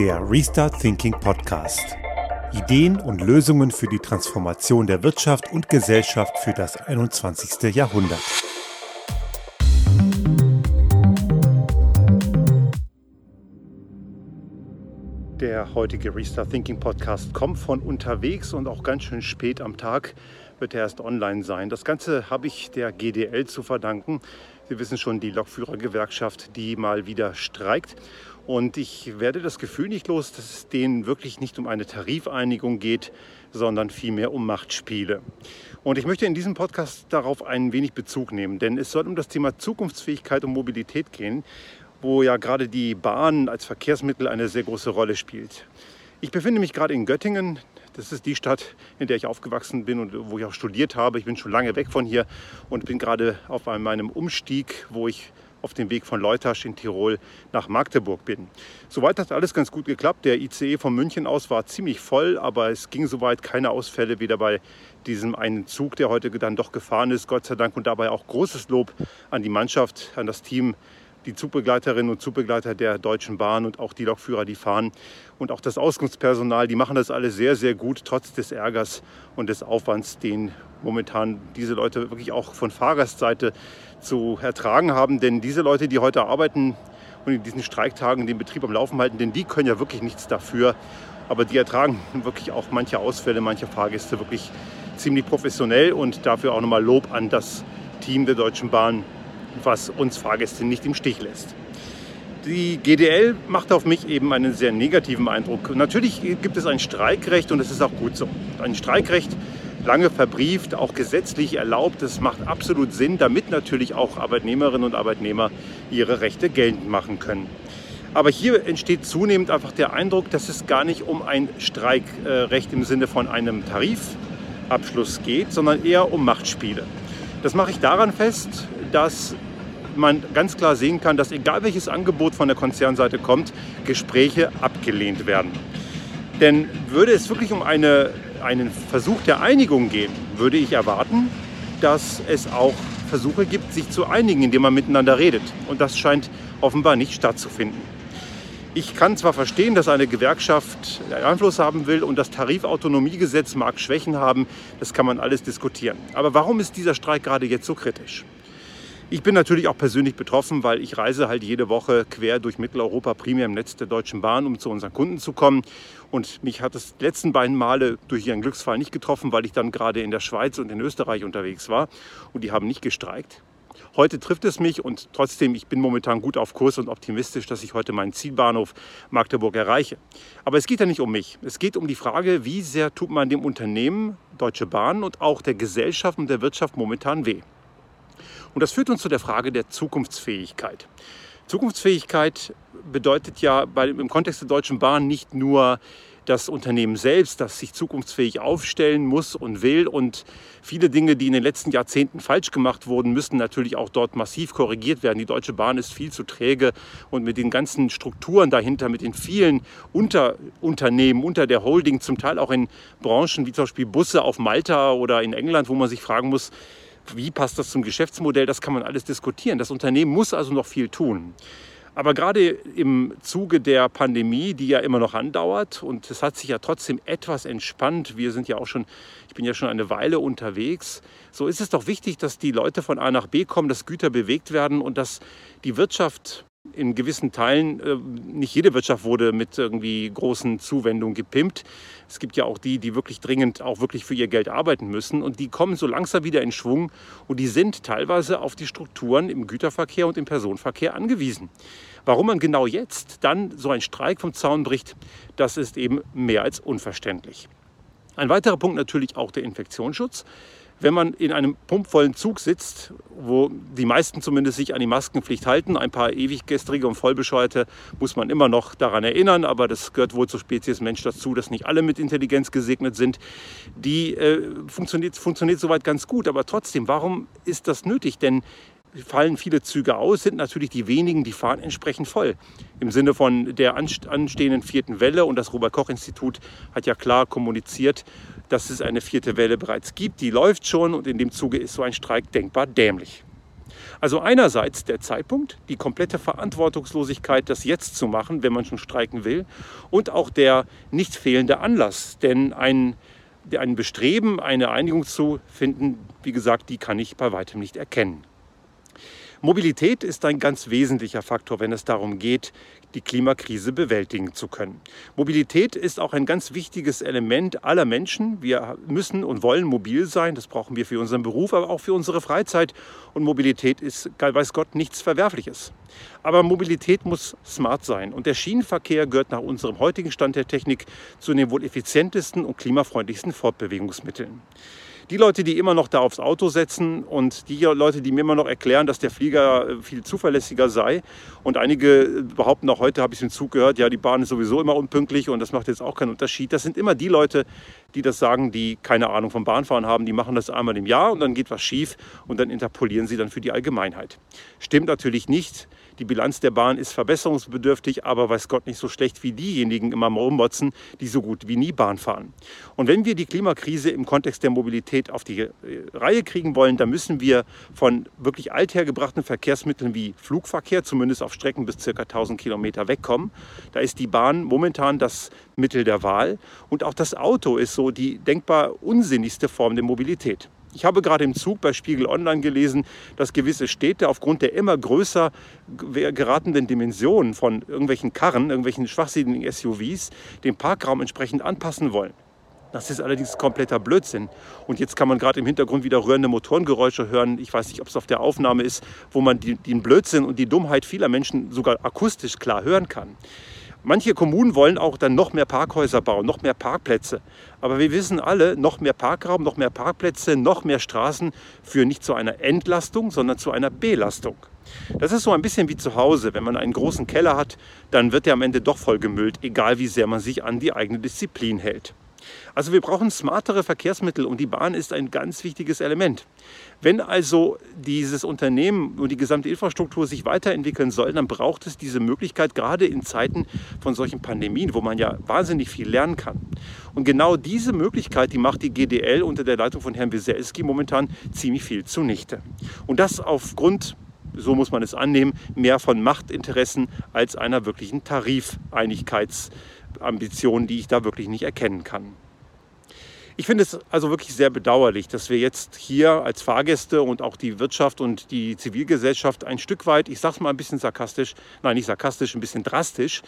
der Restart Thinking Podcast. Ideen und Lösungen für die Transformation der Wirtschaft und Gesellschaft für das 21. Jahrhundert. Der heutige Restart Thinking Podcast kommt von unterwegs und auch ganz schön spät am Tag wird er erst online sein. Das Ganze habe ich der GDL zu verdanken. Sie wissen schon, die Lokführergewerkschaft, die mal wieder streikt. Und ich werde das Gefühl nicht los, dass es denen wirklich nicht um eine Tarifeinigung geht, sondern vielmehr um Machtspiele. Und ich möchte in diesem Podcast darauf ein wenig Bezug nehmen, denn es soll um das Thema Zukunftsfähigkeit und Mobilität gehen wo ja gerade die Bahn als Verkehrsmittel eine sehr große Rolle spielt. Ich befinde mich gerade in Göttingen. Das ist die Stadt, in der ich aufgewachsen bin und wo ich auch studiert habe. Ich bin schon lange weg von hier und bin gerade auf meinem Umstieg, wo ich auf dem Weg von Leutasch in Tirol nach Magdeburg bin. Soweit hat alles ganz gut geklappt. Der ICE von München aus war ziemlich voll, aber es ging soweit keine Ausfälle, weder bei diesem einen Zug, der heute dann doch gefahren ist, Gott sei Dank, und dabei auch großes Lob an die Mannschaft, an das Team, die Zugbegleiterinnen und Zugbegleiter der Deutschen Bahn und auch die Lokführer, die fahren und auch das Auskunftspersonal, die machen das alle sehr, sehr gut, trotz des Ärgers und des Aufwands, den momentan diese Leute wirklich auch von Fahrgastseite zu ertragen haben. Denn diese Leute, die heute arbeiten und in diesen Streiktagen den Betrieb am Laufen halten, denn die können ja wirklich nichts dafür. Aber die ertragen wirklich auch manche Ausfälle, manche Fahrgäste wirklich ziemlich professionell und dafür auch nochmal Lob an das Team der Deutschen Bahn was uns Fahrgäste nicht im Stich lässt. Die GDL macht auf mich eben einen sehr negativen Eindruck. Natürlich gibt es ein Streikrecht und das ist auch gut so. Ein Streikrecht, lange verbrieft, auch gesetzlich erlaubt, das macht absolut Sinn, damit natürlich auch Arbeitnehmerinnen und Arbeitnehmer ihre Rechte geltend machen können. Aber hier entsteht zunehmend einfach der Eindruck, dass es gar nicht um ein Streikrecht im Sinne von einem Tarifabschluss geht, sondern eher um Machtspiele. Das mache ich daran fest, dass man ganz klar sehen kann, dass egal welches Angebot von der Konzernseite kommt, Gespräche abgelehnt werden. Denn würde es wirklich um eine, einen Versuch der Einigung gehen, würde ich erwarten, dass es auch Versuche gibt, sich zu einigen, indem man miteinander redet. Und das scheint offenbar nicht stattzufinden. Ich kann zwar verstehen, dass eine Gewerkschaft Einfluss haben will und das Tarifautonomiegesetz mag Schwächen haben, das kann man alles diskutieren. Aber warum ist dieser Streik gerade jetzt so kritisch? Ich bin natürlich auch persönlich betroffen, weil ich reise halt jede Woche quer durch Mitteleuropa, primär im Netz der Deutschen Bahn, um zu unseren Kunden zu kommen. Und mich hat es letzten beiden Male durch ihren Glücksfall nicht getroffen, weil ich dann gerade in der Schweiz und in Österreich unterwegs war. Und die haben nicht gestreikt. Heute trifft es mich und trotzdem, ich bin momentan gut auf Kurs und optimistisch, dass ich heute meinen Zielbahnhof Magdeburg erreiche. Aber es geht ja nicht um mich. Es geht um die Frage, wie sehr tut man dem Unternehmen Deutsche Bahn und auch der Gesellschaft und der Wirtschaft momentan weh. Und das führt uns zu der Frage der Zukunftsfähigkeit. Zukunftsfähigkeit bedeutet ja bei, im Kontext der Deutschen Bahn nicht nur das Unternehmen selbst, das sich zukunftsfähig aufstellen muss und will. Und viele Dinge, die in den letzten Jahrzehnten falsch gemacht wurden, müssen natürlich auch dort massiv korrigiert werden. Die Deutsche Bahn ist viel zu träge und mit den ganzen Strukturen dahinter, mit den vielen Unterunternehmen unter der Holding, zum Teil auch in Branchen wie zum Beispiel Busse auf Malta oder in England, wo man sich fragen muss, wie passt das zum Geschäftsmodell? Das kann man alles diskutieren. Das Unternehmen muss also noch viel tun. Aber gerade im Zuge der Pandemie, die ja immer noch andauert und es hat sich ja trotzdem etwas entspannt, wir sind ja auch schon, ich bin ja schon eine Weile unterwegs, so ist es doch wichtig, dass die Leute von A nach B kommen, dass Güter bewegt werden und dass die Wirtschaft in gewissen Teilen, äh, nicht jede Wirtschaft wurde mit irgendwie großen Zuwendungen gepimpt. Es gibt ja auch die, die wirklich dringend auch wirklich für ihr Geld arbeiten müssen und die kommen so langsam wieder in Schwung und die sind teilweise auf die Strukturen im Güterverkehr und im Personenverkehr angewiesen. Warum man genau jetzt dann so einen Streik vom Zaun bricht, das ist eben mehr als unverständlich. Ein weiterer Punkt natürlich auch der Infektionsschutz. Wenn man in einem pumpvollen Zug sitzt, wo die meisten zumindest sich an die Maskenpflicht halten, ein paar ewiggestrige und vollbescheuerte muss man immer noch daran erinnern, aber das gehört wohl zur Spezies Mensch dazu, dass nicht alle mit Intelligenz gesegnet sind. Die äh, funktioniert, funktioniert soweit ganz gut, aber trotzdem, warum ist das nötig? Denn fallen viele Züge aus, sind natürlich die wenigen, die fahren entsprechend voll. Im Sinne von der anstehenden vierten Welle und das Robert-Koch-Institut hat ja klar kommuniziert, dass es eine vierte Welle bereits gibt. Die läuft schon und in dem Zuge ist so ein Streik denkbar dämlich. Also einerseits der Zeitpunkt, die komplette Verantwortungslosigkeit, das jetzt zu machen, wenn man schon streiken will, und auch der nicht fehlende Anlass. Denn ein, ein Bestreben, eine Einigung zu finden, wie gesagt, die kann ich bei weitem nicht erkennen. Mobilität ist ein ganz wesentlicher Faktor, wenn es darum geht, die Klimakrise bewältigen zu können. Mobilität ist auch ein ganz wichtiges Element aller Menschen. Wir müssen und wollen mobil sein. Das brauchen wir für unseren Beruf, aber auch für unsere Freizeit. Und Mobilität ist, weiß Gott, nichts Verwerfliches. Aber Mobilität muss smart sein. Und der Schienenverkehr gehört nach unserem heutigen Stand der Technik zu den wohl effizientesten und klimafreundlichsten Fortbewegungsmitteln die Leute, die immer noch da aufs Auto setzen und die Leute, die mir immer noch erklären, dass der Flieger äh, viel zuverlässiger sei. Und einige behaupten auch heute, habe ich es im Zug gehört, ja, die Bahn ist sowieso immer unpünktlich und das macht jetzt auch keinen Unterschied. Das sind immer die Leute, die das sagen, die keine Ahnung vom Bahnfahren haben. Die machen das einmal im Jahr und dann geht was schief und dann interpolieren sie dann für die Allgemeinheit. Stimmt natürlich nicht. Die Bilanz der Bahn ist verbesserungsbedürftig, aber weiß Gott nicht so schlecht wie diejenigen immer rummotzen, die so gut wie nie Bahn fahren. Und wenn wir die Klimakrise im Kontext der Mobilität auf die äh, Reihe kriegen wollen, dann müssen wir von wirklich althergebrachten Verkehrsmitteln wie Flugverkehr, zumindest auf Strecken bis ca. 1000 Kilometer wegkommen. Da ist die Bahn momentan das Mittel der Wahl und auch das Auto ist so die denkbar unsinnigste Form der Mobilität. Ich habe gerade im Zug bei Spiegel Online gelesen, dass gewisse Städte aufgrund der immer größer geratenen Dimensionen von irgendwelchen Karren, irgendwelchen schwachsinnigen SUVs, den Parkraum entsprechend anpassen wollen. Das ist allerdings kompletter Blödsinn. Und jetzt kann man gerade im Hintergrund wieder rührende Motorengeräusche hören. Ich weiß nicht, ob es auf der Aufnahme ist, wo man die, den Blödsinn und die Dummheit vieler Menschen sogar akustisch klar hören kann. Manche Kommunen wollen auch dann noch mehr Parkhäuser bauen, noch mehr Parkplätze. Aber wir wissen alle, noch mehr Parkraum, noch mehr Parkplätze, noch mehr Straßen führen nicht zu einer Entlastung, sondern zu einer Belastung. Das ist so ein bisschen wie zu Hause. Wenn man einen großen Keller hat, dann wird der am Ende doch vollgemüllt, egal wie sehr man sich an die eigene Disziplin hält. Also wir brauchen smartere Verkehrsmittel und die Bahn ist ein ganz wichtiges Element. Wenn also dieses Unternehmen und die gesamte Infrastruktur sich weiterentwickeln soll, dann braucht es diese Möglichkeit, gerade in Zeiten von solchen Pandemien, wo man ja wahnsinnig viel lernen kann. Und genau diese Möglichkeit, die macht die GDL unter der Leitung von Herrn Wieselski momentan ziemlich viel zunichte. Und das aufgrund so muss man es annehmen, mehr von Machtinteressen als einer wirklichen Tarifeinigkeitsambition, die ich da wirklich nicht erkennen kann. Ich finde es also wirklich sehr bedauerlich, dass wir jetzt hier als Fahrgäste und auch die Wirtschaft und die Zivilgesellschaft ein Stück weit, ich sage es mal ein bisschen sarkastisch, nein, nicht sarkastisch, ein bisschen drastisch,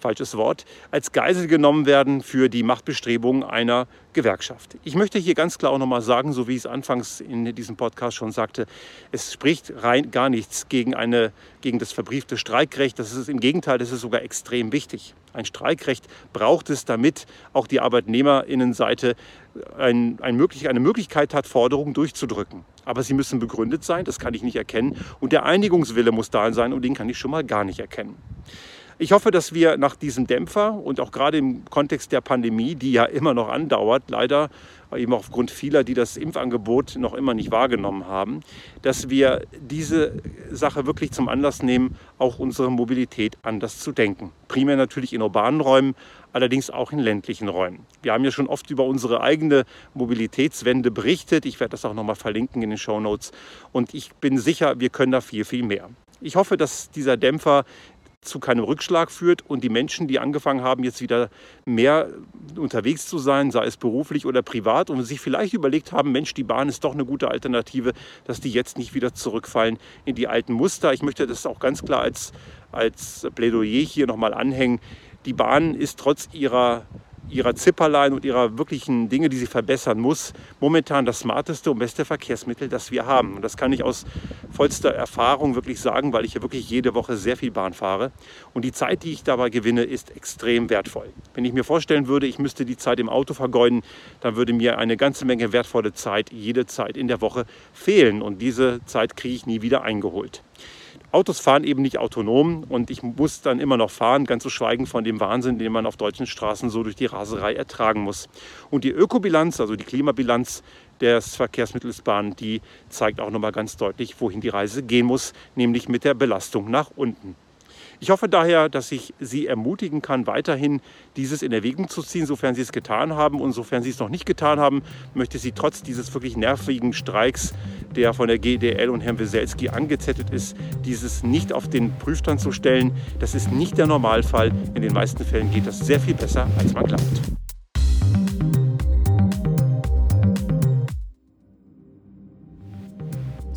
falsches Wort, als Geisel genommen werden für die Machtbestrebungen einer Gewerkschaft. Ich möchte hier ganz klar auch nochmal sagen, so wie ich es anfangs in diesem Podcast schon sagte, es spricht rein gar nichts gegen, eine, gegen das verbriefte Streikrecht. Das ist im Gegenteil, das ist sogar extrem wichtig. Ein Streikrecht braucht es, damit auch die Arbeitnehmerinnenseite ein, ein möglich, eine Möglichkeit hat, Forderungen durchzudrücken. Aber sie müssen begründet sein, das kann ich nicht erkennen. Und der Einigungswille muss da sein und den kann ich schon mal gar nicht erkennen. Ich hoffe, dass wir nach diesem Dämpfer und auch gerade im Kontext der Pandemie, die ja immer noch andauert, leider eben aufgrund vieler, die das Impfangebot noch immer nicht wahrgenommen haben, dass wir diese Sache wirklich zum Anlass nehmen, auch unsere Mobilität anders zu denken. Primär natürlich in urbanen Räumen, allerdings auch in ländlichen Räumen. Wir haben ja schon oft über unsere eigene Mobilitätswende berichtet. Ich werde das auch nochmal verlinken in den Show Notes. Und ich bin sicher, wir können da viel, viel mehr. Ich hoffe, dass dieser Dämpfer zu keinem Rückschlag führt und die Menschen, die angefangen haben, jetzt wieder mehr unterwegs zu sein, sei es beruflich oder privat, und sich vielleicht überlegt haben, Mensch, die Bahn ist doch eine gute Alternative, dass die jetzt nicht wieder zurückfallen in die alten Muster. Ich möchte das auch ganz klar als, als Plädoyer hier nochmal anhängen. Die Bahn ist trotz ihrer ihrer Zipperlein und ihrer wirklichen Dinge, die sie verbessern muss, momentan das smarteste und beste Verkehrsmittel, das wir haben. Und das kann ich aus vollster Erfahrung wirklich sagen, weil ich ja wirklich jede Woche sehr viel Bahn fahre. Und die Zeit, die ich dabei gewinne, ist extrem wertvoll. Wenn ich mir vorstellen würde, ich müsste die Zeit im Auto vergeuden, dann würde mir eine ganze Menge wertvolle Zeit jede Zeit in der Woche fehlen. Und diese Zeit kriege ich nie wieder eingeholt. Autos fahren eben nicht autonom und ich muss dann immer noch fahren, ganz zu schweigen von dem Wahnsinn, den man auf deutschen Straßen so durch die Raserei ertragen muss. Und die Ökobilanz, also die Klimabilanz des Verkehrsmittels Bahn, die zeigt auch nochmal ganz deutlich, wohin die Reise gehen muss, nämlich mit der Belastung nach unten. Ich hoffe daher, dass ich Sie ermutigen kann, weiterhin dieses in Erwägung zu ziehen, sofern Sie es getan haben. Und sofern Sie es noch nicht getan haben, möchte ich Sie trotz dieses wirklich nervigen Streiks, der von der GDL und Herrn Weselski angezettelt ist, dieses nicht auf den Prüfstand zu stellen. Das ist nicht der Normalfall. In den meisten Fällen geht das sehr viel besser, als man glaubt.